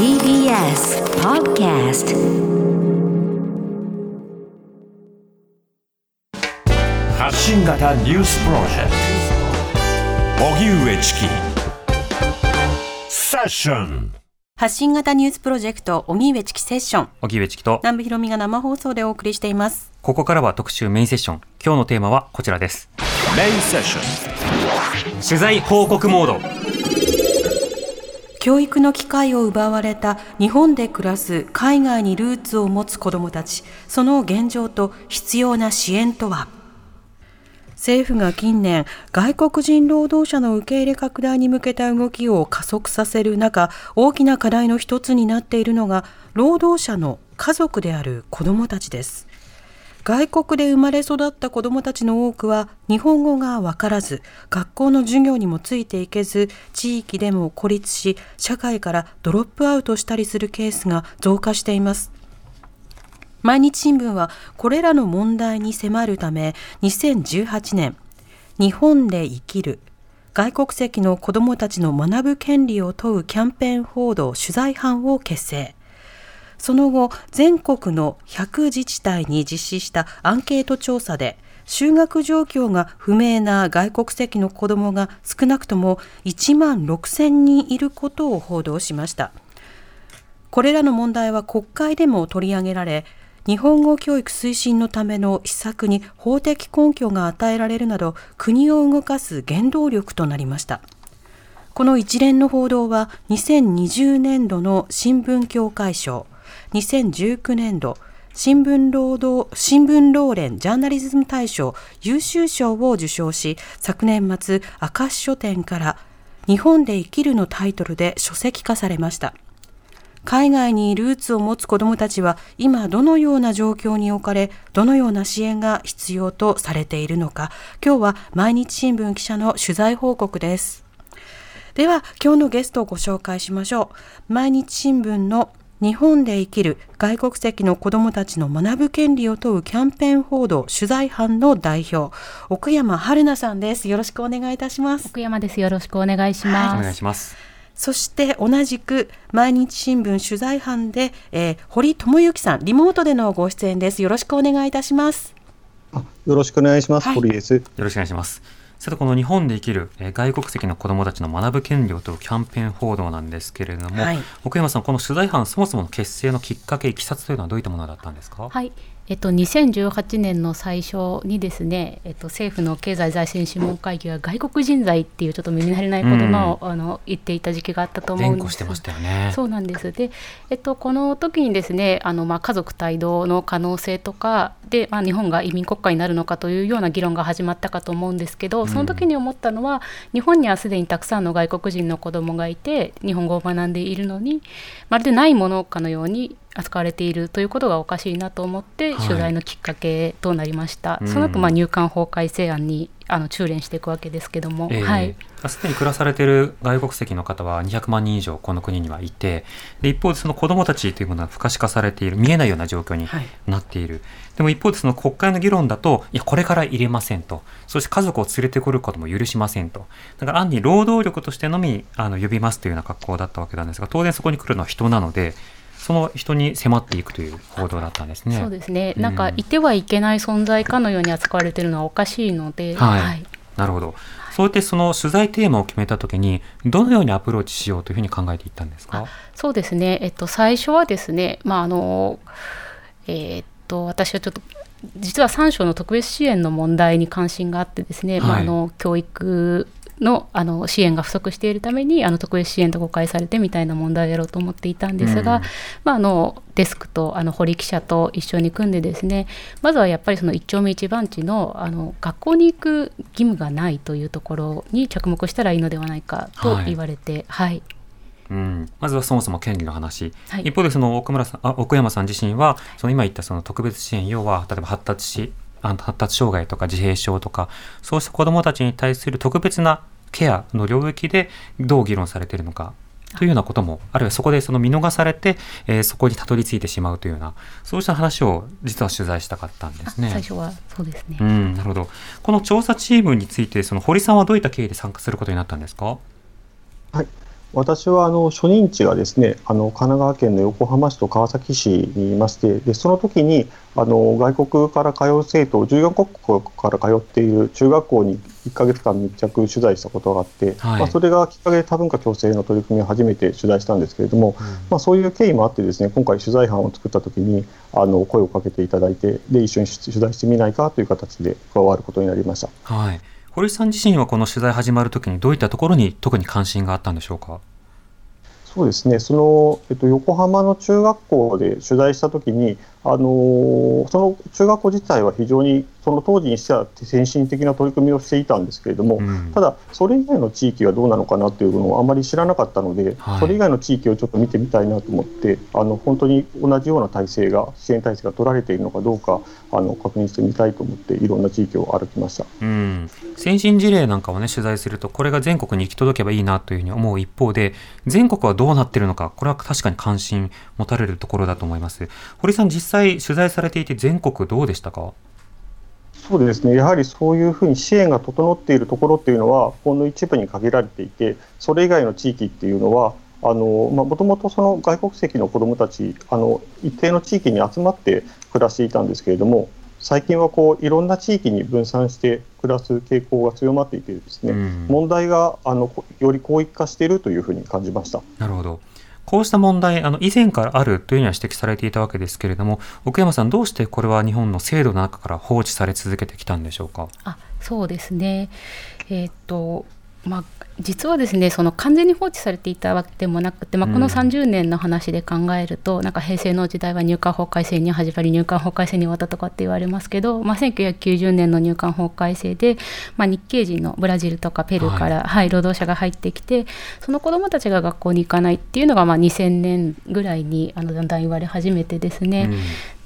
TBS Podcast 発信型ニュースプロジェクト。荻上チキ。セッション。発信型ニュースプロジェクト荻上チキセッション。荻上チキと。南部ひろみが生放送でお送りしています。ここからは特集メインセッション。今日のテーマはこちらです。メインセッション。取材報告モード教育の機会を奪われた日本で暮らす海外にルーツを持つ子どもたちその現状と必要な支援とは？政府が近年外国人労働者の受け入れ拡大に向けた動きを加速させる中大きな課題の一つになっているのが労働者の家族である子どもたちです。外国で生まれ育った子どもたちの多くは日本語がわからず学校の授業にもついていけず地域でも孤立し社会からドロップアウトしたりするケースが増加しています。毎日新聞はこれらの問題に迫るため2018年日本で生きる外国籍の子どもたちの学ぶ権利を問うキャンペーン報道取材班を結成。その後全国の100自治体に実施したアンケート調査で就学状況が不明な外国籍の子どもが少なくとも1万6000人いることを報道しました。これらの問題は国会でも取り上げられ日本語教育推進のための施策に法的根拠が与えられるなど国を動かす原動力となりました。この一連の報道は2020年度の新聞協会賞2019年度新聞労働新聞労連ジャーナリズム大賞優秀賞を受賞し昨年末明石書店から日本で生きるのタイトルで書籍化されました。海外にルーツを持つ子どもたちは今どのような状況に置かれどのような支援が必要とされているのか。今日は毎日新聞記者の取材報告です。では今日のゲストをご紹介しましょう。毎日新聞の日本で生きる外国籍の子どもたちの学ぶ権利を問うキャンペーン報道取材班の代表奥山春菜さんです。よろしくお願いいたします。奥山です。よろしくお願いします、お願いします。そして同じく毎日新聞取材班で、えー、堀智之さんリモートでのご出演です。よろしくお願いいたします。よろしくお願いします、はい。堀です。よろしくお願いしますさてこの日本で生きるえー外国籍の子どもたちの学ぶ権利を問うキャンペーン報道なんですけれども、はい。奥山さんこの取材班そもそもの結成のきっかけいきさつというのはどういったものだったんですか？はいえっと、2018年の最初にですね、えっと、政府の経済財政諮問会議が外国人材っていうちょっと耳慣れない言葉を、あの言っていた時期があったと思うんです。連呼してましたよね。そうなんです。で、えっと、この時にですねあの、まあ、家族帯同の可能性とかで、まあ、日本が移民国家になるのかというような議論が始まったかと思うんですけどその時に思ったのは、日本にはすでにたくさんの外国人の子どもがいて日本語を学んでいるのにまるでないものかのように扱われているということがおかしいなと思ってはい。取材のきっかけとなりました、うん。その後まあ入管法改正案にあの中連していくわけですけども、ええ。はい、すでに暮らされている外国籍の方は200万人以上この国にはいてで一方でその子どもたちというものは不可視化されている見えないような状況にはい。なっている、でも一方でその国会の議論だといやこれから入れませんと。そして家族を連れてくることも許しませんと。だから暗に労働力としてのみあの呼びますというような格好だったわけなんですが当然そこに来るのは人なのでその人に迫っていくという報道だったんですね。そうですね、うん。なんかいてはいけない存在かのように扱われているのはおかしいので、はい。なるほど。そうやってその取材テーマを決めたときに、どのようにアプローチしようというふうに考えていったんですか？そうですね、えっと、最初はですね、まああのえーっと私はちょっと実は3省の特別支援の問題に関心があってですね、まあ、はい。あの教育のあの支援が不足しているためにあの特別支援と誤解されてみたいな問題をやろうと思っていたんですが、うん。まあ、あのデスクとあの堀記者と一緒に組んでですねまずはやっぱりその一丁目一番地のあの学校に行く義務がないというところに着目したらいいのではないかと言われて、はい。うん、まずはそもそも権利の話、はい。一方でその奥村さんあ奥山さん自身はその今言ったその特別支援要は例えば発達しあの発達障害とか自閉症とかそうした子どもたちに対する特別なケアの領域でどう議論されているのかというようなこともあるいはそこでその見逃されて、えーそこにたどり着いてしまうというようなそうした話を実は取材したかったんですね。最初はそうですね。うん、なるほど。この調査チームについて、その堀さんはどういった経緯で参加することになったんですか？私はあの初任地がですねあの神奈川県の横浜市と川崎市にいましてでその時にあの外国から通う生徒14カ国から通っている中学校に1か月間密着取材したことがあって、はい、まあ、それがきっかけで多文化共生の取り組みを初めて取材したんですけれども、うん、まあ、そういう経緯もあってですね今回取材班を作った時にあの声をかけていただいてで一緒に取材してみないかという形で加わることになりました。はい堀さん自身はこの取材始まるときにどういったところに特に関心があったんでしょうか？そうですねその、えっと、横浜の中学校で取材したときに、あのその中学校自体は非常にその当時にしては先進的な取り組みをしていたんですけれども、うん、ただ、それ以外の地域がどうなのかなというのをあまり知らなかったので、はい、それ以外の地域をちょっと見てみたいなと思ってあの本当に同じような体制が支援体制が取られているのかどうかあの確認してみたいと思っていろんな地域を歩きました、うん、先進事例なんかを、ね、取材するとこれが全国に行き届けばいいなというふうに思う一方で全国はどうなっているのかこれは確かに関心持たれるところだと思います。堀さん実際取材されていて全国どうでしたか？そうですねやはりそういうふうに支援が整っているところっていうのはほんの一部に限られていてそれ以外の地域っていうのはもともとその外国籍の子どもたちあの一定の地域に集まって暮らしていたんですけれども最近はこういろんな地域に分散して暮らす傾向が強まっていてですね、うん、問題があのより広域化しているというふうに感じました。なるほどこうした問題、あの以前からあるというには指摘されていたわけですけれども、奥山さん、どうしてこれは日本の制度の中から放置され続けてきたんでしょうか？あそうですね、えー、っとまあ、実はですねその完全に放置されていたわけでもなくて、まあ、この30年の話で考えると、うん、なんか平成の時代は入管法改正に始まり入管法改正に終わったとかって言われますけど、まあ、1990年の入管法改正で、まあ、日系人のブラジルとかペルーから、はい、はい、労働者が入ってきてその子どもたちが学校に行かないっていうのが、まあ、2000年ぐらいにあのだんだん言われ始めてですね、うん、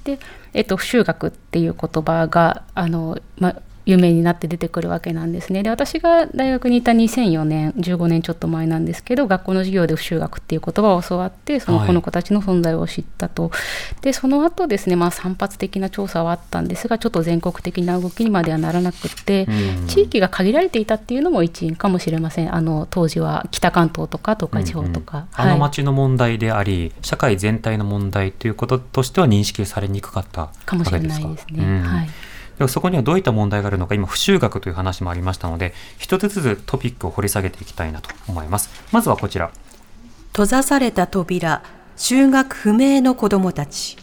で、えっと、不修学っていう言葉があの、まあ有名になって出てくるわけなんですね。で私が大学にいた2004年15年ちょっと前なんですけど学校の授業で不修学っていう言葉を教わってそのこの子たちの存在を知ったと。はい、でその後ですね、まあ、散発的な調査はあったんですがちょっと全国的な動きにまではならなくて、地域が限られていたっていうのも一因かもしれません。あの当時は北関東とか東海地方とか、うんうん。はい、あの町の問題であり社会全体の問題ということとしては認識されにくかったかもしれないですね。うん、はいではそこにはどういった問題があるのか今不修学という話もありましたので一つずつトピックを掘り下げていきたいなと思います。まずはこちら。閉ざされた扉修学不明の子どもたち。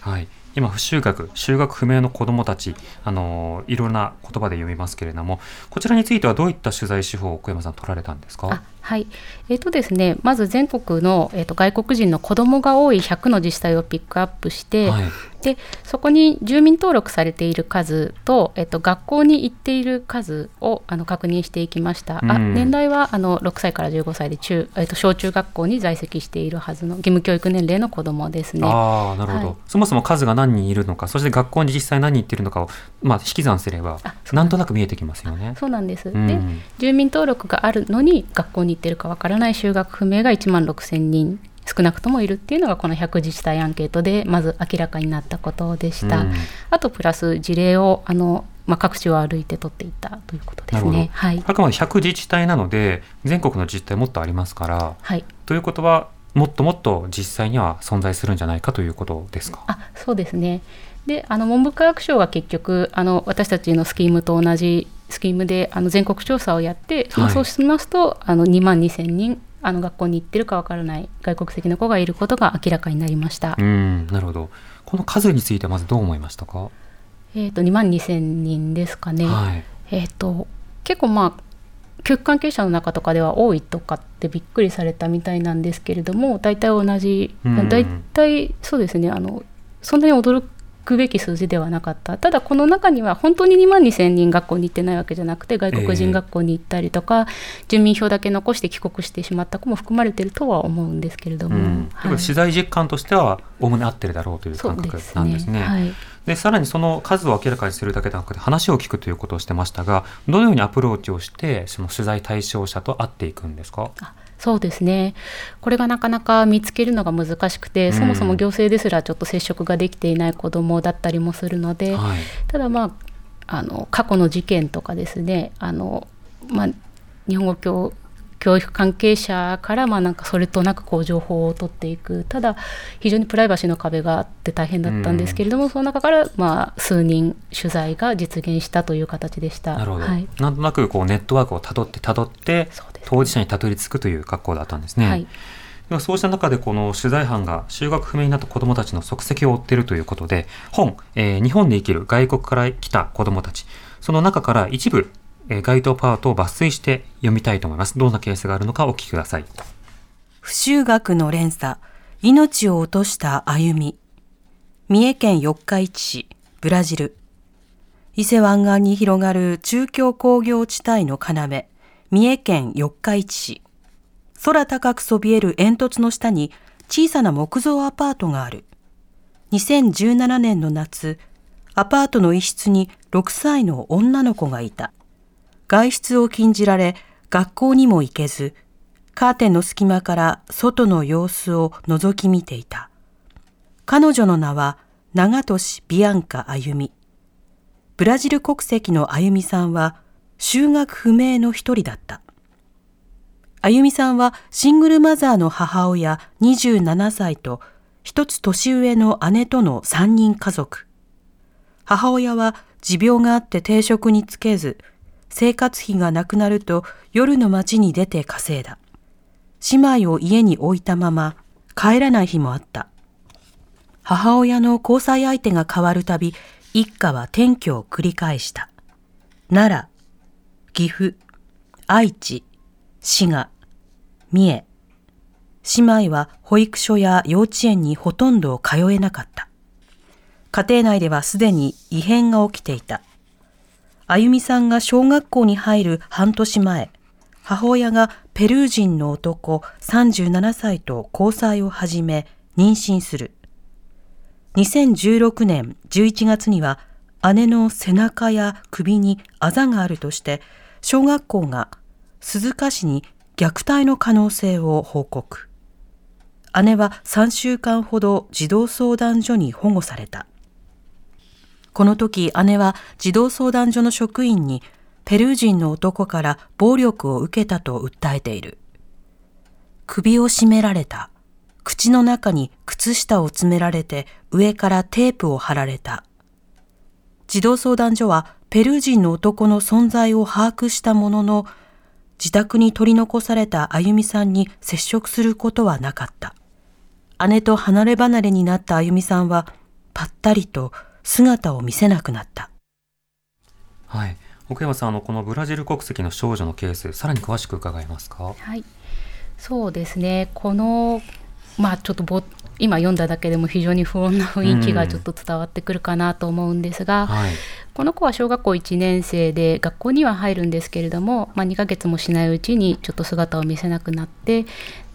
はい。今、不修学、修学不明の子どもたち、あのいろんな言葉で読みますけれども、こちらについてはどういった取材手法を小山さん、取られたんですか？はい、えーとですね、まず全国の、えーと、外国人の子どもが多い100の自治体をピックアップして、はい、でそこに住民登録されている数と,、えーと、学校に行っている数をあの確認していきました、うん、あ年代はあの6歳から15歳で中、えーと、小中学校に在籍しているはずの義務教育年齢の子どもですね。あなるほど、はい、そもそも数が何人いるのかそして学校に実際何人行っているのかを、まあ、引き算すればなんとなく見えてきますよね。そうなんです、うん、で住民登録があるのに学校に行ってるかわからない修学不明が1万6000人少なくともいるっていうのがこの100自治体アンケートでまず明らかになったことでした。うん、あとプラス事例をあのまあ、各地を歩いて取っていったということですね。はい、あくまで100自治体なので全国の自治体もっとありますから、はい、ということはもっともっと実際には存在するんじゃないかということですか？あそうですねであの文部科学省は結局あの私たちのスキームと同じスキームであの全国調査をやって、はい、そうしますとあの2万2000人あの学校に行ってるかわからない外国籍の子がいることが明らかになりました。うんなるほど。この数についてはまずどう思いましたか？えっ、ー、と2万2000人ですかね、はい、えっ、ー、と結構まあ教育関係者の中とかでは多いとかってびっくりされたみたいなんですけれども大体同じ、大体そうですねあのそんなに驚くべき数字ではなかった。ただこの中には本当に2万2000人学校に行ってないわけじゃなくて外国人学校に行ったりとか、えー、住民票だけ残して帰国してしまった子も含まれているとは思うんですけれども、うん。はい、取材実感としてはおおむね合ってるだろうという感覚なんですね。で、ね。はい、さらにその数を明らかにするだけでなくて話を聞くということをしてましたがどのようにアプローチをしてその取材対象者と会っていくんですか？そうですね。これがなかなか見つけるのが難しくて、うん、そもそも行政ですらちょっと接触ができていない子どもだったりもするので、はい、ただまああの過去の事件とかですねあの、まあ、日本語教教育関係者からまあなんかそれとなくこう情報を取っていく。ただ非常にプライバシーの壁があって大変だったんですけれども、その中からまあ数人取材が実現したという形でした。なるほど、はい、なんとなくこうネットワークをたどってたどってね当事者にたどり着くという格好だったんですね。はい。ではそうした中でこの取材班が修学不明になった子どもたちの足跡を追っているということで本、えー日本で生きる外国から来た子どもたち。その中から一部、えー該当パートを抜粋して読みたいと思いますどんなケースがあるのかお聞きください不修学の連鎖、命を落とした歩み。三重県四日市市、ブラジル。伊勢湾岸に広がる中京工業地帯の要、三重県四日市市。空高くそびえる煙突の下に小さな木造アパートがある。2017年の夏、アパートの一室に6歳の女の子がいた。外出を禁じられ、学校にも行けず、カーテンの隙間から外の様子を覗き見ていた。彼女の名は長俊ビアンカあゆみ。ブラジル国籍のあゆみさんは修学不明の一人だった。あゆみさんはシングルマザーの母親27歳と一つ年上の姉との3人家族。母親は持病があって定職につけず、生活費がなくなると夜の街に出て稼いだ。姉妹を家に置いたまま帰らない日もあった。母親の交際相手が変わるたび、一家は転居を繰り返した。奈良、岐阜、愛知、滋賀、三重。姉妹は保育所や幼稚園にほとんど通えなかった。家庭内ではすでに異変が起きていた。あゆみさんが小学校に入る半年前、母親がペルー人の男37歳と交際を始め妊娠する。2016年11月には姉の背中や首にあざがあるとして小学校が鈴鹿市に虐待の可能性を報告。姉は3週間ほど児童相談所に保護された。この時姉は児童相談所の職員にペルー人の男から暴力を受けたと訴えている。首を絞められた。口の中に靴下を詰められて上からテープを貼られた。児童相談所はペルー人の男の存在を把握したものの、自宅に取り残されたあゆみさんに接触することはなかった。姉と離れ離れになったあゆみさんは、ぱったりと姿を見せなくなった。はい。奥山さんあのこのブラジル国籍の少女のケースさらに詳しく伺えますか？はい、そうですね、この、まあ、ちょっとぼ今読んだだけでも非常に不穏な雰囲気がちょっと伝わってくるかなと思うんですが、はい。この子は小学校1年生で学校には入るんですけれども、まあ、2ヶ月もしないうちにちょっと姿を見せなくなって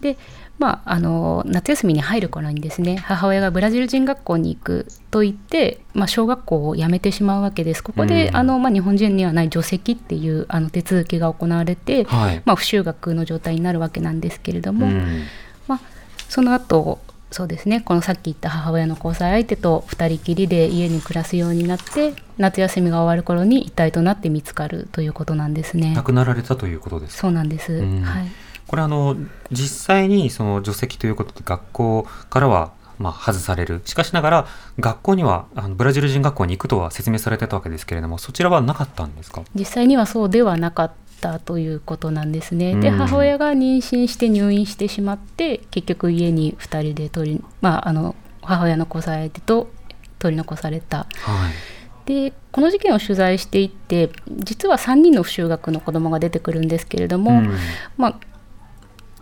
で、まあ、あの夏休みに入る頃にですね母親がブラジル人学校に行くと言って、まあ、小学校を辞めてしまうわけです。ここで、うん。あのまあ、日本人にはない除籍っていうあの手続きが行われて、はい。まあ、不就学の状態になるわけなんですけれども、うん。まあ、その後そうですねこのさっき言った母親の交際相手と2人きりで家に暮らすようになって夏休みが終わる頃に一体となって見つかるということなんですね。亡。くなられたということですか？そうなんです、うん。はいこれあの実際にその除籍ということで学校からはまあ外される。しかしながら学校にはあのブラジル人学校に行くとは説明されてたわけですけれどもそちらはなかったんですか？実際にはそうではなかったということなんですね。でうん。母親が妊娠して入院してしまって結局家に2人で取り、まあ、あの母親の交際相手と取り残された。はい。でこの事件を取材していって実は3人の不就学の子どもが出てくるんですけれども、うん。まあ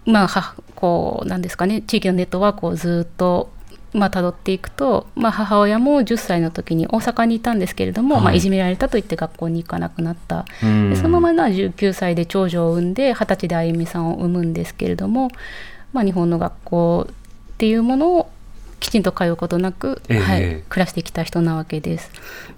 まあはこうなんですかね地域のネットワークをずっとまあ辿っていくと、まあ、母親も10歳の時に大阪にいたんですけれども、はい。いまあ、いじめられたと言って学校に行かなくなった、うん。でそのまま19歳で長女を産んで20歳であゆみさんを産むんですけれども、まあ、日本の学校っていうものをきちんと通うことなく、ええ。はい、暮らしてきた人なわけです。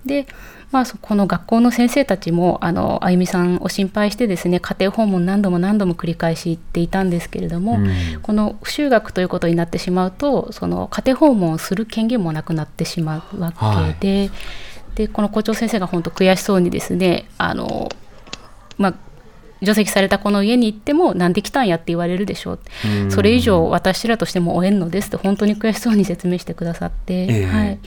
でまあ、そこの学校の先生たちもあのあゆみさんを心配してですね家庭訪問何度も何度も繰り返し行っていたんですけれども、うん。この不就学ということになってしまうとその家庭訪問をする権限もなくなってしまうわけで,、でこの校長先生が本当悔しそうにですねあの、まあ、除籍されたこの家に行ってもなんで来たんやって言われるでしょう。それ以上私らとしても追えんのですって本当に悔しそうに説明してくださって、えー、はい、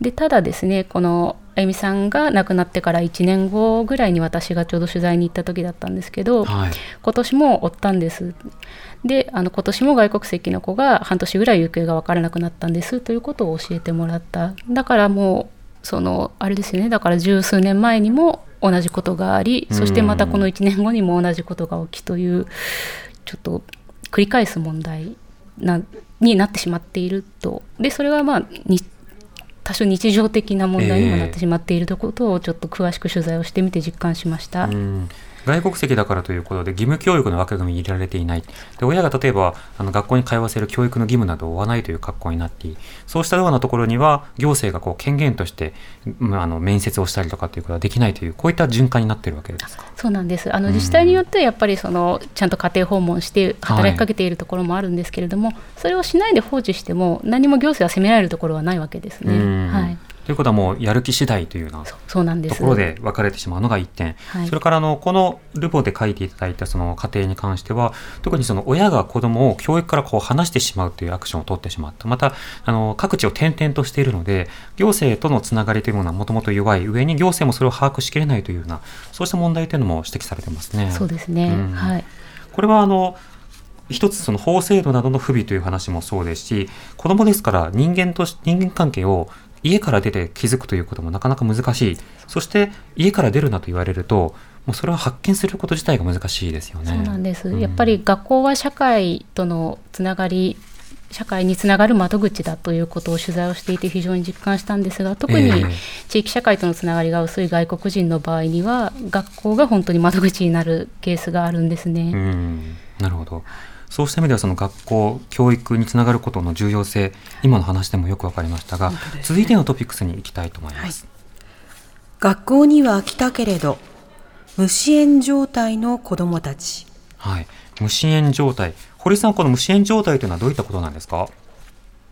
でただですねこのあゆみさんが亡くなってから1年後ぐらいに私がちょうど取材に行った時だったんですけど、はい、今年も追ったんです。であの今年も外国籍の子が半年ぐらい行方が分からなくなったんですということを教えてもらった。だからもうそのあれですよねだから十数年前にも同じことがありそしてまたこの1年後にも同じことが起きというちょっと繰り返す問題なになってしまっていると。でそれはまあ多少日常的な問題にもなってしまっているということをちょっと詳しく取材をしてみて実感しました。外国籍だからということで義務教育の枠組みに入れられていない。で親が例えばあの学校に通わせる教育の義務などを負わないという格好になってそうしたようなところには行政がこう権限として、まあ、あの面接をしたりとかということはできないというこういった循環になっているわけです。かそうなんです。あの自治体によってやっぱりそのちゃんと家庭訪問して働きかけているところもあるんですけれども、はい、それをしないで放置しても何も行政は責められるところはないわけですね。はいということはもうやる気次第というようなところで分かれてしまうのが1点、はい、それからあのこのルポで書いていただいたその家庭に関しては特にその親が子どもを教育からこう離してしまうというアクションを取ってしまったまたあの各地を転々としているので行政とのつながりというものはもともと弱い上に行政もそれを把握しきれないというようなそうした問題というのも指摘されてますね。そうですね、うん、はい、これはあの一つその法制度などの不備という話もそうですし子どもですから人間と人間関係を家から出て気づくということもなかなか難しい。そして家から出るなと言われるともうそれは発見すること自体が難しいですよね。そうなんです、うん、やっぱり学校は社会とのつながり社会につながる窓口だということを取材をしていて非常に実感したんですが特に地域社会とのつながりが薄い外国人の場合には学校が本当に窓口になるケースがあるんですね。うん。なるほどそうした意味ではその学校教育につながることの重要性今の話でもよく分かりましたが、ね、続いてのトピックスに行きたいと思います、はい、学校には来たけれど無支援状態の子どもたち。はい。無支援状態。堀さんこの無支援状態というのはどういったことなんですか？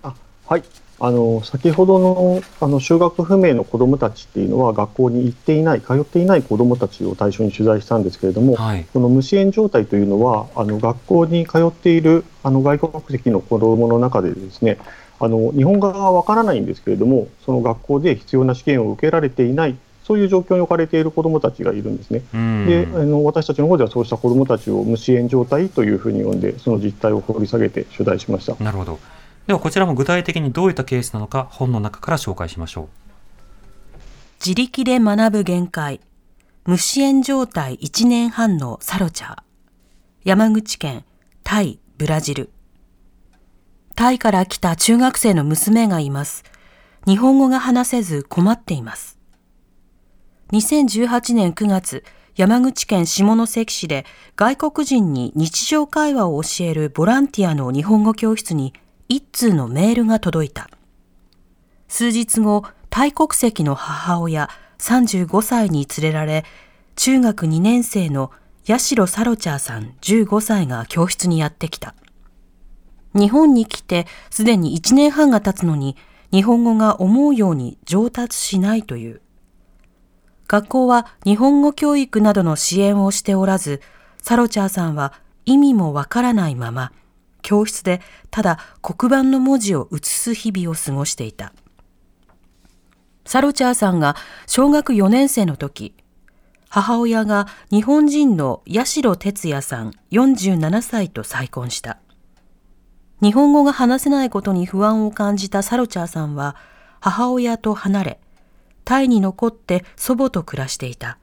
あはいあの先ほどのあの就学不明の子どもたちっていうのは学校に行っていない通っていない子どもたちを対象に取材したんですけれども、はい、この無支援状態というのはあの学校に通っているあの外国籍の子どもの中でですねあの日本語がわからないんですけれどもその学校で必要な試験を受けられていないそういう状況に置かれている子どもたちがいるんですね。であの私たちの方ではそうした子どもたちを無支援状態というふうに呼んでその実態を掘り下げて取材しました。なるほどではこちらも具体的にどういったケースなのか本の中から紹介しましょう。自力で学ぶ限界。無支援状態1年半のサロチャー。山口県タイブラジル。タイから来た中学生の娘がいます。日本語が話せず困っています。2018年9月山口県下関市で外国人に日常会話を教えるボランティアの日本語教室に一通のメールが届いた。数日後、タイ国籍の母親35歳に連れられ、中学2年生の八代サロチャーさん15歳が教室にやってきた。日本に来てすでに1年半が経つのに日本語が思うように上達しないという。学校は日本語教育などの支援をしておらず、サロチャーさんは意味もわからないまま、教室でただ黒板の文字を写す日々を過ごしていた。サロチャーさんが小学4年生の時、母親が日本人の八代哲也さん47歳と再婚した。日本語が話せないことに不安を感じたサロチャーさんは母親と離れ、タイに残って祖母と暮らしていた。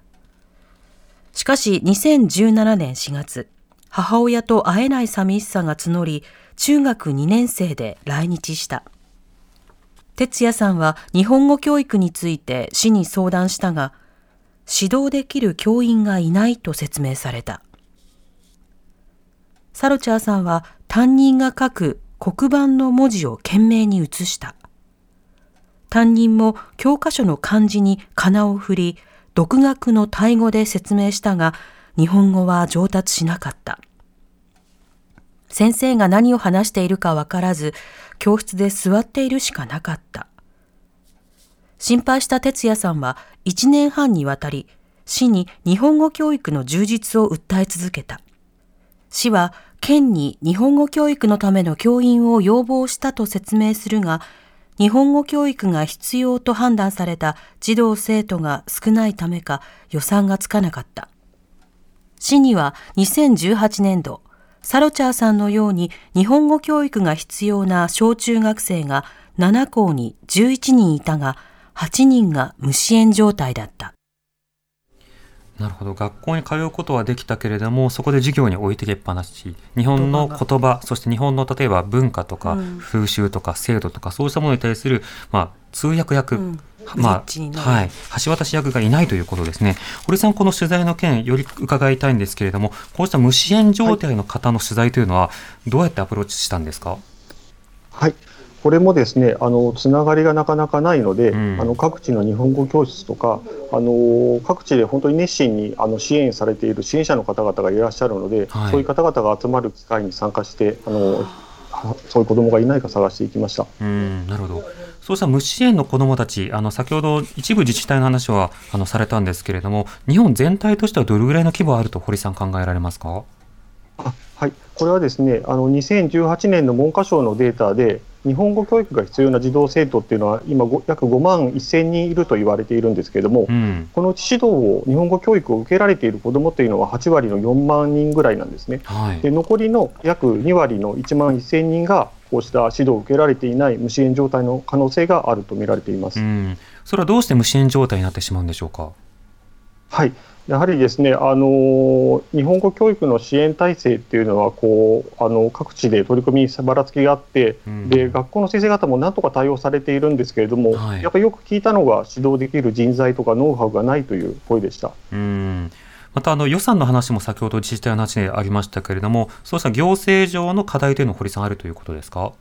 しかし2017年4月、母親と会えない寂しさが募り、中学2年生で来日した。哲也さんは日本語教育について市に相談したが、指導できる教員がいないと説明された。サロチャーさんは担任が書く黒板の文字を懸命に写した。担任も教科書の漢字に仮名を振り、独学のタイ語で説明したが、日本語は上達しなかった。先生が何を話しているかわからず、教室で座っているしかなかった。心配した哲也さんは1年半にわたり、市に日本語教育の充実を訴え続けた。市は県に日本語教育のための教員を要望したと説明するが、日本語教育が必要と判断された児童生徒が少ないためか予算がつかなかった。市には2018年度、サロチャーさんのように日本語教育が必要な小中学生が7校に11人いたが、8人が無支援状態だった。なるほど。学校に通うことはできたけれどもそこで授業に置いてけっぱなし。日本の言葉そして日本の例えば文化とか風習とか制度とかそうしたものに対する、まあ、通訳役、うん、まあはい、橋渡し役がいないということですね。堀さんこの取材の件より伺いたいんですけれどもこうした無支援状態の方の取材というのはどうやってアプローチしたんですか？はい。これもですねあのつながりがなかなかないので、うん、あの各地の日本語教室とかあの各地で本当に熱心にあの支援されている支援者の方々がいらっしゃるので、はい、そういう方々が集まる機会に参加してあのそういう子どもがいないか探していきました。うんなるほどそうした無支援の子どもたち、あの先ほど一部自治体の話はあのされたんですけれども、日本全体としてはどれぐらいの規模あると堀さん考えられますか？あはい、これはですね、あの2018年の文科省のデータで、日本語教育が必要な児童生徒っていうのは今約5万1000人いると言われているんですけれども、うん、このうち指導を日本語教育を受けられている子どもというのは8割の4万人ぐらいなんですね、はい、で残りの約2割の1万1000人がこうした指導を受けられていない無支援状態の可能性があると見られています、うん、それはどうして無支援状態になってしまうんでしょうか？はいやはりですねあの日本語教育の支援体制っていうのはこうあの各地で取り組みばらつきがあって、うん、で学校の先生方もなんとか対応されているんですけれども、はい、やっぱりよく聞いたのが指導できる人材とかノウハウがないという声でした。うんまたあの予算の話も先ほど自治体の話でありましたけれども、そうした行政上の課題というのは堀さんあるということですか？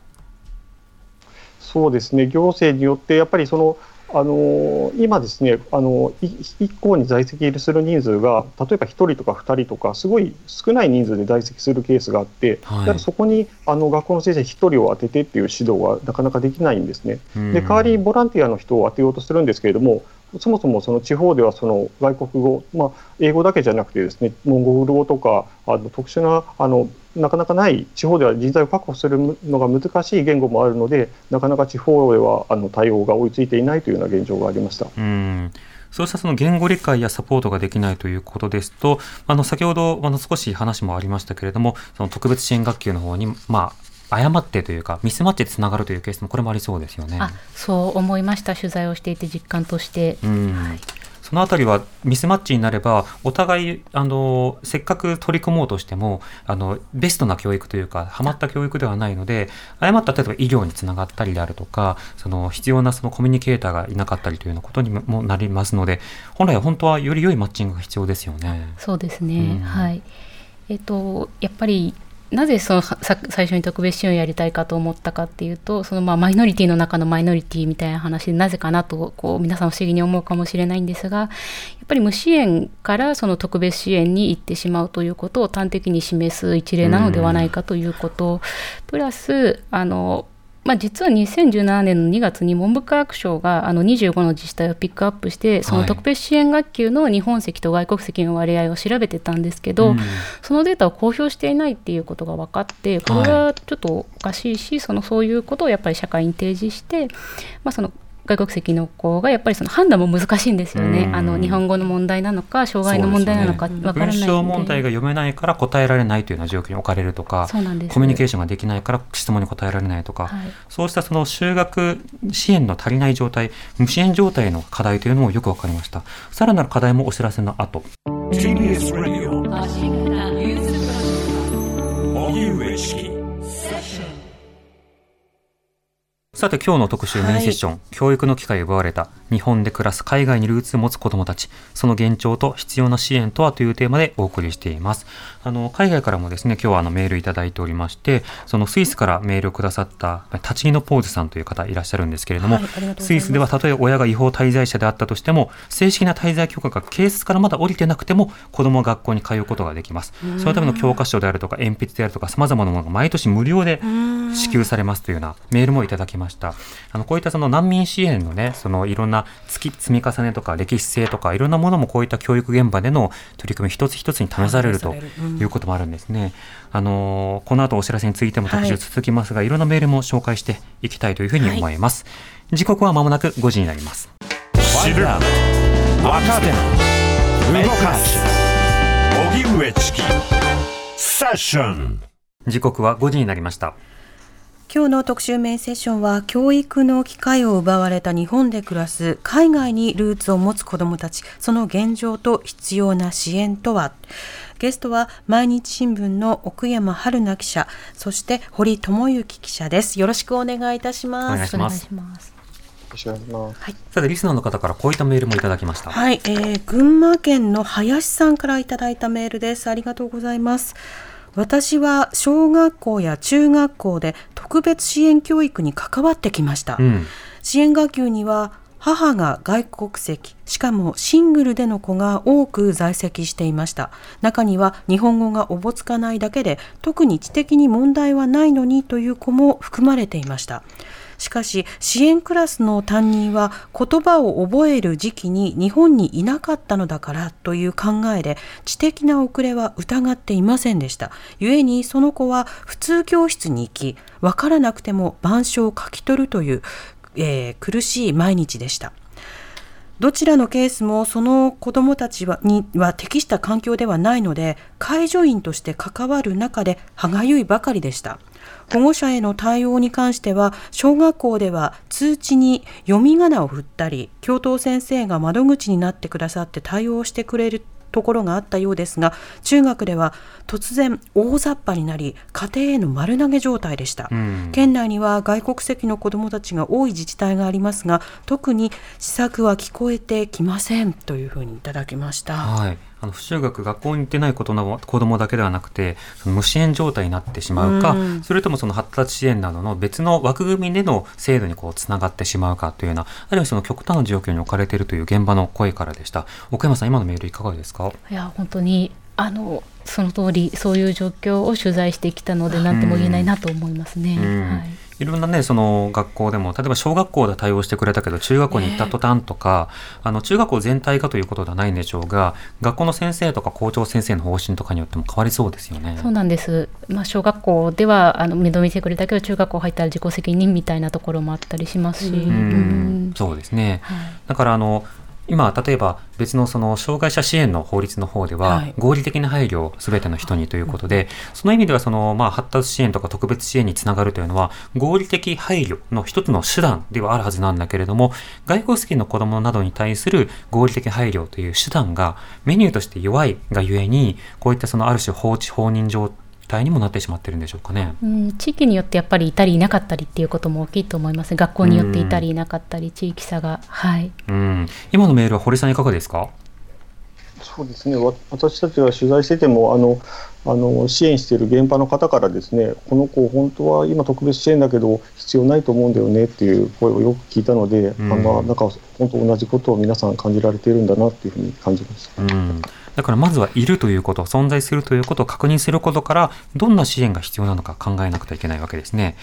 そうですね。行政によってやっぱりそのあの今ですねあの1校に在籍する人数が例えば1人とか2人とかすごい少ない人数で在籍するケースがあって、はい、そこにあの学校の先生1人を当ててっていう指導はなかなかできないんですね。で代わりにボランティアの人を当てようとするんですけれどもそもそもその地方ではその外国語、まあ、英語だけじゃなくてですねモンゴル語とかあの特殊なあのなかなかない地方では人材を確保するのが難しい言語もあるのでなかなか地方ではあの対応が追いついていないというような現状がありました。うんそうしたその言語理解やサポートができないということですと、あの先ほどあの少し話もありましたけれども、その特別支援学級の方にまあ誤ってというかミスマッチでつながるというケースもこれもありそうですよね。あそう思いました取材をしていて実感として。はい、そのあたりはミスマッチになればお互いあのせっかく取り組もうとしてもあのベストな教育というかはまった教育ではないので誤った例えば医療につながったりであるとかその必要なそのコミュニケーターがいなかったりというようなことにもなりますので本来は本当はより良いマッチングが必要ですよね。そうですね、うん、はいえっと、やっぱりなぜその最初に特別支援をやりたいかと思ったかっていうとそのまあマイノリティの中のマイノリティみたいな話でなぜかなとこう皆さん不思議に思うかもしれないんですがやっぱり無支援からその特別支援に行ってしまうということを端的に示す一例なのではないかということ、プラスあのまあ、実は2017年の2月に文部科学省があの25の自治体をピックアップしてその特別支援学級の日本籍と外国籍の割合を調べてたんですけど、そのデータを公表していないっていうことが分かってこれはちょっとおかしいしそのそういうことをやっぱり社会に提示して、まあ、その外国籍の子がやっぱりその判断も難しいんですよね、あの日本語の問題なのか、障害の問題なのか分からない、ね、文章問題が読めないから答えられないというような状況に置かれるとか、コミュニケーションができないから質問に答えられないとか、はい、そうしたその就学支援の足りない状態、無支援状態の課題というのもよく分かりました。さらなる課題もお知らせの後。TBS ラジオ。荻上チさて今日の特集メインセッション、はい、教育の機会を奪われた日本で暮らす海外にルーツを持つ子どもたち。その現状と必要な支援とはというテーマでお送りしています。あの海外からもですね今日はあのメールいただいておりましてそのスイスからメールをくださった立ち木のポーズさんという方いらっしゃるんですけれども、はい、スイスではたとえ親が違法滞在者であったとしても正式な滞在許可が警察からまだ降りてなくても子どもは学校に通うことができます。そのための教科書であるとか鉛筆であるとかさまざまなものが毎年無料で支給されますというようなメールもいただきましたました。あのこういったその難民支援のねそのいろんな積み重ねとか歴史性とかいろんなものもこういった教育現場での取り組み一つ一つに試されるということもあるんですね、あのこの後お知らせについても特集続きますが、はい、いろんなメールも紹介していきたいというふうに思います、はい、時刻はまもなく5時になります。知る若手動かす荻上チキ。セッション時刻は5時になりました今日の特集メインセッションは教育の機会を奪われた日本で暮らす海外にルーツを持つ子どもたち。その現状と必要な支援とは？ゲストは毎日新聞の奥山春菜記者そして堀智之記者です。よろしくお願いいたします。お願いします。はい、さてリスナーの方からこういったメールもいただきました。はい、えー、群馬県の林さんからいただいたメールです。ありがとうございます。私は小学校や中学校で特別支援教育に関わってきました、うん、支援学級には母が外国籍しかもシングルでの子が多く在籍していました。中には日本語がおぼつかないだけで特に知的に問題はないのにという子も含まれていましたしかし支援クラスの担任は言葉を覚える時期に日本にいなかったのだからという考えで知的な遅れは疑っていませんでした。故にその子は普通教室に行き分からなくても板書を書き取るという、えー、苦しい毎日でした。どちらのケースもその子どもたちはには適した環境ではないので介助員として関わる中で歯がゆいばかりでした。保護者への対応に関しては小学校では通知に読み仮名を振ったり教頭先生が窓口になってくださって対応してくれるところがあったようですが中学では突然大雑把になり家庭への丸投げ状態でした、うん、県内には外国籍の子どもたちが多い自治体がありますが特に施策は聞こえてきませんというふうにいただきました。はいあの不就学学校に行ってないことの子どもだけではなくてその無支援状態になってしまうか、うん、それともその発達支援などの別の枠組みでの制度にこうつながってしまうかというようなあるいはその極端な状況に置かれているという現場の声からでした。奥山さん今のメールいかがですか？いや本当にあのその通りそういう状況を取材してきたので何とも言えないなと思いますね。うん。はいいろんなね、その学校でも、例えば小学校で対応してくれたけど、中学校に行った途端とか、あの、中学校全体がということではないんでしょうが、学校の先生とか校長先生の方針とかによっても変わりそうですよね。そうなんです。まあ、小学校では、あの、面倒見てくれたけど、中学校入ったら自己責任みたいなところもあったりしますし。うん、そうですね。はい、だから、あの、今、例えば別のその障害者支援の法律の方では、合理的な配慮をすべての人にということで、その意味ではその、まあ、発達支援とか特別支援につながるというのは、合理的配慮の一つの手段ではあるはずなんだけれども、外国籍の子供などに対する合理的配慮という手段がメニューとして弱いがゆえに、こういったそのある種放置放任状態にもなってしまってるんでしょうかね、うん、地域によってやっぱりいたりいなかったりっていうことも大きいと思います。学校によっていたりいなかったり、地域差が。はい。うん。今のメールは堀さんいかがですか？そうですね。私たちが取材しててもあのあの支援している現場の方からですねこの子本当は今特別支援だけど必要ないと思うんだよねっていう声をよく聞いたので、うん、あのなんか本当同じことを皆さん感じられているんだなっていうふうに感じました。うんだからまずはいるということ、存在するということを確認することから、どんな支援が必要なのか考えなくてはいけないわけですね。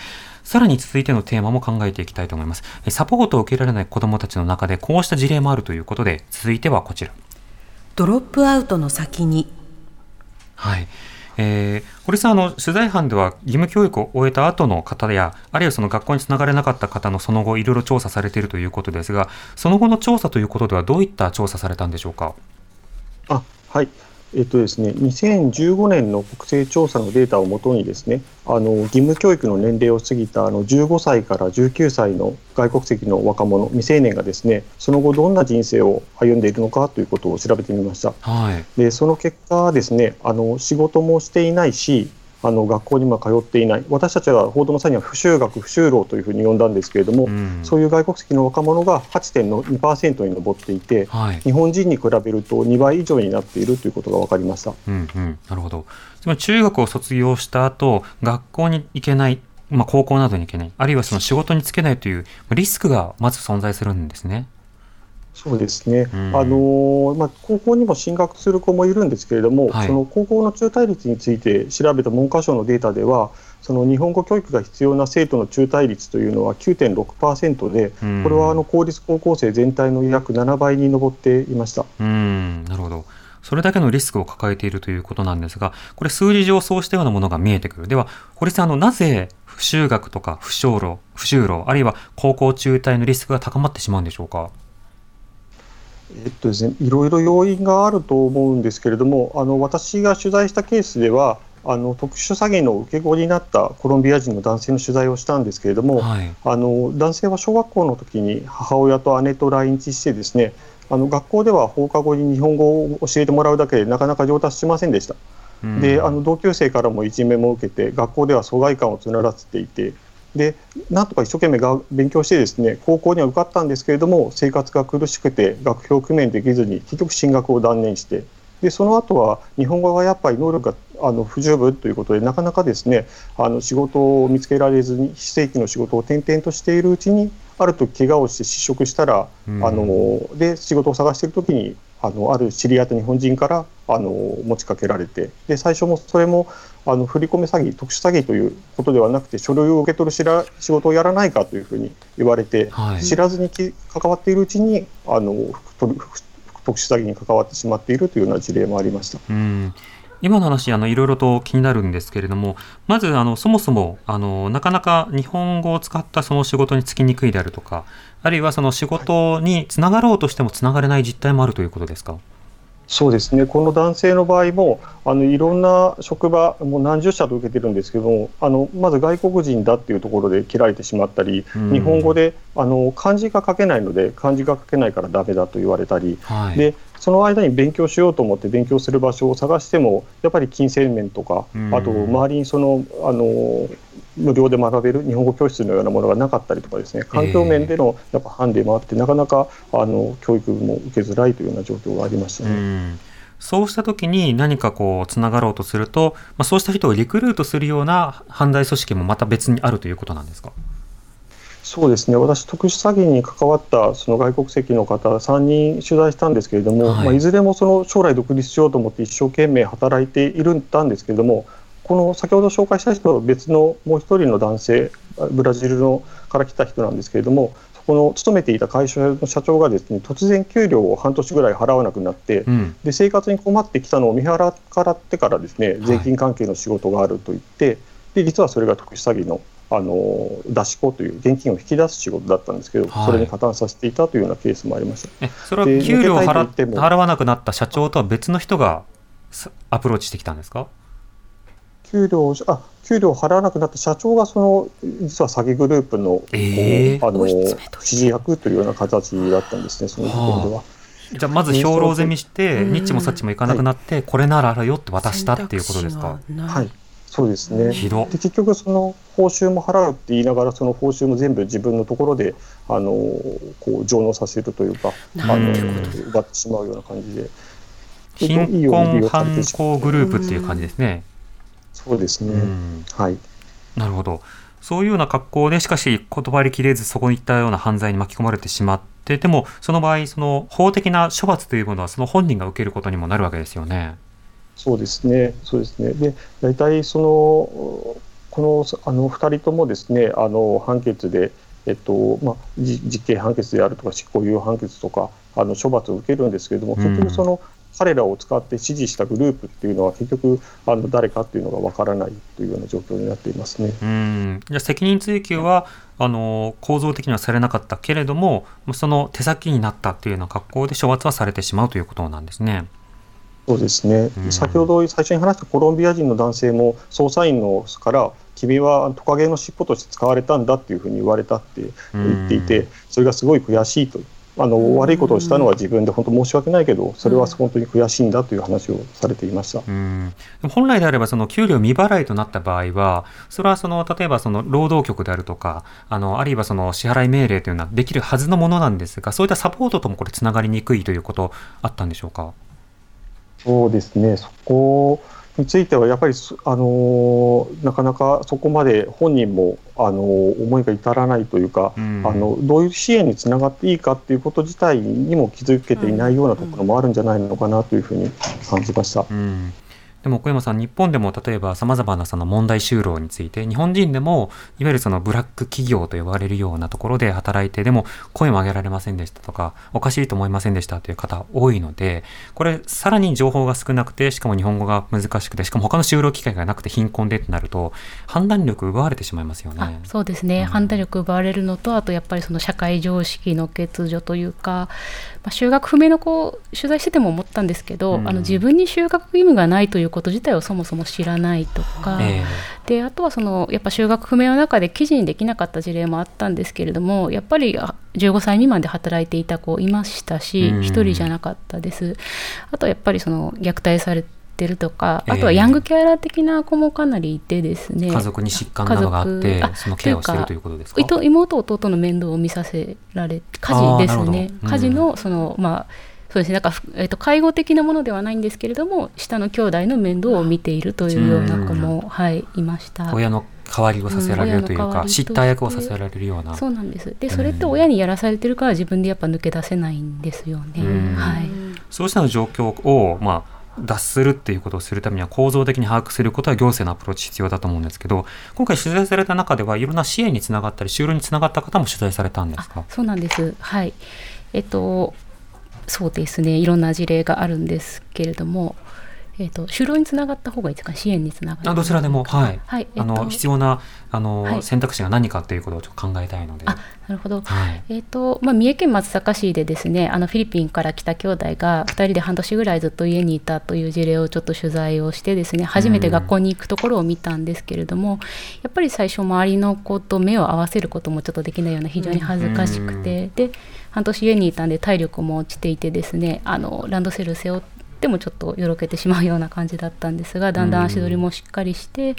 さらに続いてのテーマも考えていきたいと思います。サポートを受けられない子どもたちの中で、こうした事例もあるということで、続いてはこちら。ドロップアウトの先に。はい。えー、堀さんあの取材班では義務教育を終えた後の方やあるいはその学校につながれなかった方のその後いろいろ調査されているということですがその後の調査ということではどういった調査されたんでしょうか？あはい。えっとですね、2015年の国勢調査のデータをもとにですねあの義務教育の年齢を過ぎたあの15歳から19歳の外国籍の若者未成年がですねその後どんな人生を歩んでいるのかということを調べてみました。はい、でその結果ですねあの仕事もしていないしあの学校にも通っていない。私たちは報道の際には不就学不就労というふうに呼んだんですけれども、うん、そういう外国籍の若者が8.2%に上っていて、はい、日本人に比べると2倍以上になっているということが分かりました、うんうん、なるほど。つまり中学を卒業した後学校に行けないまあ、高校などに行けない、あるいはその仕事に就けないというリスクがまず存在するんですね。そうですね、うんあのまあ、高校にも進学する子もいるんですけれども、はいその高校の中退率について調べた文科省のデータでは、その日本語教育が必要な生徒の中退率というのは9.6%で、うんこれはあの公立高校生全体の約7倍に上っていました。うん、なるほど。それだけのリスクを抱えているということなんですが、これ数字上そうしたようなものが見えてくる。では、堀さん、あの、なぜ不就学とか不就労、不就労、あるいは高校中退のリスクが高まってしまうんでしょうか？えっとですね、いろいろ要因があると思うんですけれども、あの私が取材したケースでは、あの特殊詐欺の受け子になったコロンビア人の男性の取材をしたんですけれども、はい。あの男性は小学校の時に母親と姉と来日してですねあの学校では放課後に日本語を教えてもらうだけでなかなか上達しませんでした。うんであの同級生からもいじめも受けて学校では疎外感を募らせていてでなんとか一生懸命が勉強してですね高校には受かったんですけれども生活が苦しくて学費を工面できずに結局進学を断念してでその後は日本語がやっぱり能力があの不十分ということでなかなかですねあの仕事を見つけられずに非正規の仕事を転々としているうちにある時怪我をして失職したら、うん。あので仕事を探している時にあのある知り合った日本人からあの持ちかけられてで最初もそれもあの振り込め詐欺特殊詐欺ということではなくて書類を受け取るしら仕事をやらないかというふうに言われて、はい知らずにき関わっているうちにあのと特殊詐欺に関わってしまっているというような事例もありました。うん今の話あのいろいろと気になるんですけれどもまずあのそもそもあのなかなか日本語を使ったその仕事に就きにくいであるとかあるいはその仕事につながろうとしてもつながれない実態もあるということですか？そうですね。この男性の場合もあのいろんな職場もう何十社と受けてるんですけどもあのまず外国人だっていうところで切られてしまったり、うん。日本語であの漢字が書けないので漢字が書けないからダメだと言われたり、はい、でその間に勉強しようと思って勉強する場所を探してもやっぱり金銭面とか、うん。あと周りにそのあの無料で学べる日本語教室のようなものがなかったりとかですね環境面でのやっぱハンデもあってなかなかあの教育も受けづらいというような状況がありましたうね。んそうした時に何かこうつながろうとすると、まあ、そうした人をリクルートするような犯罪組織もまた別にあるということなんですか？そうですね私、特殊詐欺に関わったその外国籍の方3人取材したんですけれども、はいいまあ、いずれもその将来独立しようと思って一生懸命働いているんだんですけれどもこの先ほど紹介した人は別のもう一人の男性ブラジルのから来た人なんですけれどもそこの勤めていた会社の社長がですね突然給料を半年ぐらい払わなくなって、うん。で生活に困ってきたのを見払ってからですね税金関係の仕事があると言って、で実はそれが特殊詐欺のあの出し子という現金を引き出す仕事だったんですけど、はい。それに加担させていたというようなケースもありました。えそれはで給料を払と言っても。払わなくなった社長とは別の人がすアプローチしてきたんですか？給料をあ給料を払わなくなった社長がその実は詐欺グループの,えー。あの指示役というような形だったんですね、その時点では。じゃあまず兵糧攻めして、うん。ニッチもサッチもいかなくなって、これならあるよって渡したっていうことですか？はい。そうですね。ひど。で結局、その報酬も払うって言いながら、その報酬も全部自分のところであのこう上納させるというか、あの奪ってしまうような感じで、貧困犯行グループっていう感じですね。そうですね、うんはい、なるほど。そういうような格好で、しかし断りきれず、そこにいったような犯罪に巻き込まれてしまって、でも、その場合、その法的な処罰というものは、その本人が受けることにもなるわけですよね。そうですね、そうですね。で、大体そのこのあの二人ともですね、あの判決で。えっとまあ、じ実刑判決であるとか執行猶予判決とかあの処罰を受けるんですけれども結局その、彼らを使って指示したグループっていうのは結局あの誰かっていうのがわからないというような状況になっていますね。うんじゃあ責任追及はあの構造的にはされなかったけれどもその手先になったっていうような格好で処罰はされてしまうということなんですね。そうですね、うん先ほど最初に話したコロンビア人の男性も捜査員のから君はトカゲの尻尾として使われたんだっていうふうに言われたって言っていて、それがすごい悔しいとあの悪いことをしたのは自分で本当申し訳ないけどそれは本当に悔しいんだという話をされていました。うん。本来であればその給料未払いとなった場合はそれはその例えばその労働局であるとかあのあるいはその支払い命令というのはできるはずのものなんですがそういったサポートともこれつながりにくいということあったんでしょうか？そうですね。そこについてはやっぱり、あのなかなかそこまで本人も、あの思いが至らないというか、うん、あのどういう支援につながっていいかっていうこと自体にも気づけていないようなところもあるんじゃないのかなというふうに感じました。うんでも小山さん、日本でも例えばさまざまなその問題就労について、日本人でもいわゆるそのブラック企業と呼ばれるようなところで働いて、でも声も上げられませんでしたとか、おかしいと思いませんでしたという方多いので、これさらに情報が少なくて、しかも日本語が難しくて、しかも他の就労機会がなくて貧困でってなると、判断力奪われてしまいますよね。そうですね、うん、判断力奪われるのと、あとやっぱりその社会常識の欠如というか、まあ、修学不明の子を取材してても思ったんですけど、うん、あの自分に就学義務がないということ自体をそもそも知らないとか、えー、であとはそのやっぱ就学不明の中で記事にできなかった事例もあったんですけれどもやっぱり15歳未満で働いていた子いましたし、1人じゃなかったです。あとやっぱりその虐待されってるとか、あとはヤングケアラー的な子もかなりいてですね、家族に疾患などがあってそのケアをしているということですか？妹弟の面倒を見させられ家事ですね、うん、家事のそのまあそうですね、なんか、えーと、介護的なものではないんですけれども下の兄弟の面倒を見ているというような子も、はい、いました。親の代わりをさせられるというか、うん、知った役をさせられるような。そうなんです。でそれって親にやらされてるから自分でやっぱ抜け出せないんですよね、はい、そうした状況を、まあ脱するっていうことをするためには構造的に把握することは行政のアプローチ必要だと思うんですけど今回取材された中ではいろんな支援につながったり就労につながった方も取材されたんですか？そうなんです。はい。えっとそうですね。いろんな事例があるんですけれどもえーと、就労につながった方がいいですか？支援につながる。どちらでも。はい、はい。えー、あの必要なあの、はい、選択肢が何かということをちょっと考えたいので。あなるほど、はい、えっ、ー、とまあ、三重県松阪市でですねあのフィリピンから来た兄弟が2人で半年ぐらいずっと家にいたという事例をちょっと取材をしてですね初めて学校に行くところを見たんですけれども、やっぱり最初周りの子と目を合わせることもちょっとできないような非常に恥ずかしくて、で半年家にいたんで体力も落ちていてですねあのランドセル背負ってでもちょっとよろけてしまうような感じだったんですがだんだん足取りもしっかりして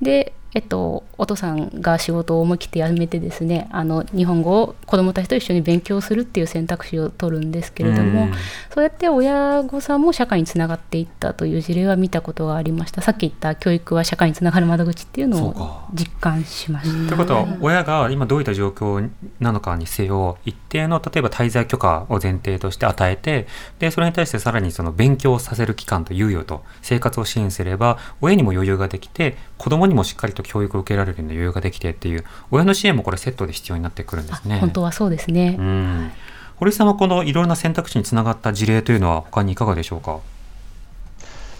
でえっと、お父さんが仕事を思い切って辞めてですねあの日本語を子どもたちと一緒に勉強するっていう選択肢を取るんですけれども、うそうやって親御さんも社会につながっていったという事例は見たことがありました。さっき言った教育は社会につながる窓口っていうのを実感しました。ということは親が今どういった状況なのかにせよ一定の例えば滞在許可を前提として与えてでそれに対してさらにその勉強させる期間と猶予と生活を支援すれば親にも余裕ができて子どもにもしっかりと教育を受けられるような余裕ができてっていう親の支援もこれセットで必要になってくるんですね。本当はそうですね、うん、堀さんはこのいろんな選択肢につながった事例というのは他にいかがでしょうか？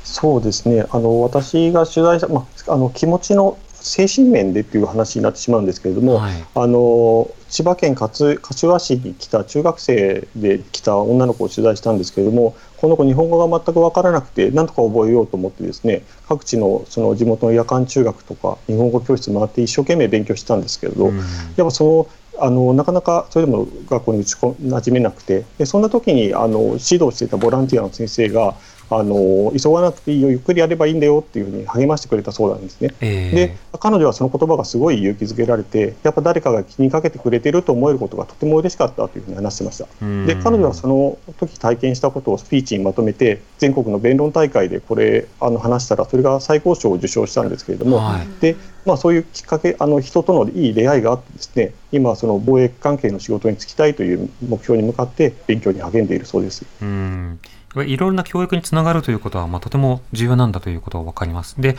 そうですね。あの私が取材した、まあ、あの気持ちの精神面でっていう話になってしまうんですけれども、はい、あの千葉県勝柏市に来た中学生で来た女の子を取材したんですけれどもこの子日本語が全く分からなくてなんとか覚えようと思ってですね各地のその地元の夜間中学とか日本語教室回って一生懸命勉強したんですけれど、うん、やっぱそのあのなかなかそれでも学校に打ち込馴染めなくてでそんな時にあの指導していたボランティアの先生があの急がなくていいよゆっくりやればいいんだよっていうふうに励ましてくれたそうなんですね。えー、で彼女はその言葉がすごい勇気づけられてやっぱ誰かが気にかけてくれてると思えることがとても嬉しかったというふうに話してました。で彼女はその時体験したことをスピーチにまとめて全国の弁論大会でこれあの話したらそれが最高賞を受賞したんですけれども、はい、でまあ、そういうきっかけあの人とのいい出会いがあってですね今その貿易関係の仕事に就きたいという目標に向かって勉強に励んでいるそうです。うんいろいろな教育につながるということは、まあ、とても重要なんだということが分かります。で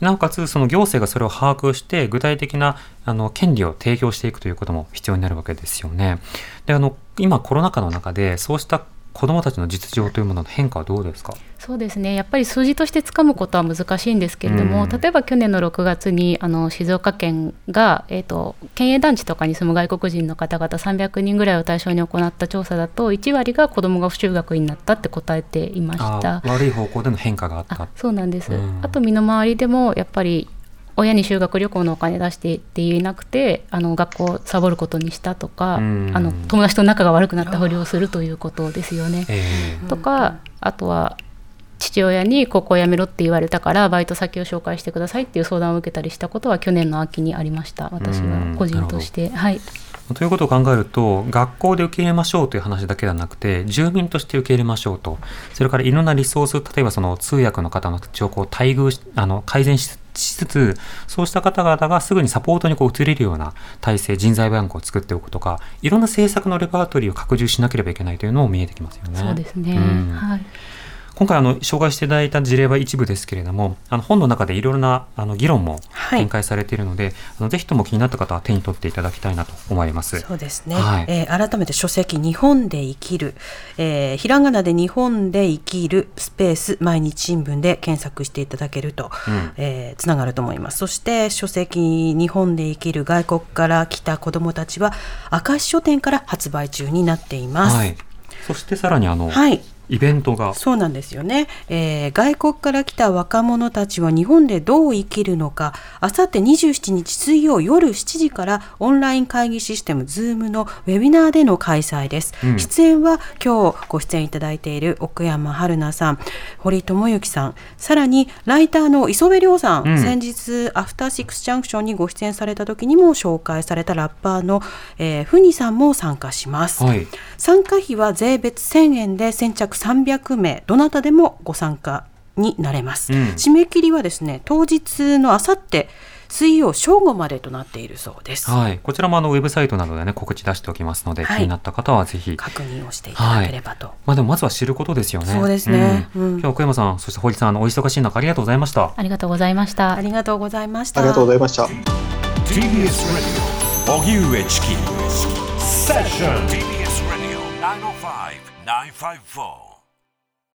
なおかつ、その行政がそれを把握して、具体的なあの権利を提供していくということも必要になるわけですよね。であの今、コロナ禍の中で、そうした子どもたちの実情というものの変化はどうですか？そうですね。やっぱり数字としてつかむことは難しいんですけれども、うん、例えば去年の6月にあの静岡県が、えーと、県営団地とかに住む外国人の方々300人ぐらいを対象に行った調査だと1割が子どもが不就学になったって答えていました。悪い方向での変化があった。そうなんです、うん、あと身の回りでもやっぱり親に修学旅行のお金出してって言えなくてあの学校をサボることにしたとか、あの友達と仲が悪くなったふりをするということですよね。えー、とかあとは父親に高校辞めろって言われたからバイト先を紹介してくださいっていう相談を受けたりしたことは去年の秋にありました。私は個人として。はい。ということを考えると学校で受け入れましょうという話だけではなくて住民として受け入れましょうと。それからいろんなリソース例えばその通訳の方の情報を待遇しあの改善ししつつそうした方々がすぐにサポートにこう移れるような体制人材バンクを作っておくとかいろんな政策のレパートリーを拡充しなければいけないというのも見えてきますよね。そうですね、うん。はい今回あの紹介していただいた事例は一部ですけれどもあの本の中でいろいろなあの議論もはい。展開されているので、あのぜひとも気になった方は手に取っていただきたいなと思います。そうですね、はい。えー改めて書籍「日本で生きる」えーひらがなで「日本で生きる」スペース毎日新聞で検索していただけると、うん。えーつながると思います。そして書籍「日本で生きる外国から来た子どもたち」は明石書店から発売中になっています。はい、そしてさらにあの、はいイベントが。そうなんですよね、えー外国から来た若者たちは日本でどう生きるのか。あさって27日水曜夜7時からオンライン会議システム Zoom のウェビナーでの開催です、うん。出演は今日ご出演いただいている奥山春菜さん堀智之さんさらにライターの磯部亮さん、うん。先日アフターシックスジャンクションにご出演された時にも紹介されたラッパーの、えー、ふにさんも参加します、はい。参加費は税別1000円で先着300名どなたでもご参加になれます、うん。締め切りはですね当日のあさって水曜正午までとなっているそうです、はい、こちらもあのウェブサイトなどでね告知出しておきますので、はい。気になった方はぜひ。確認をしていただければと、まあでもまずは知ることですよね。そうですね。うん。今日は奥山さん、そして堀さん、あのお忙しい中ありがとうございました。ありがとうございました。ありがとうございました。ありがとうございました。TBS Radio. 荻上チキセッション TBS Radio 905-954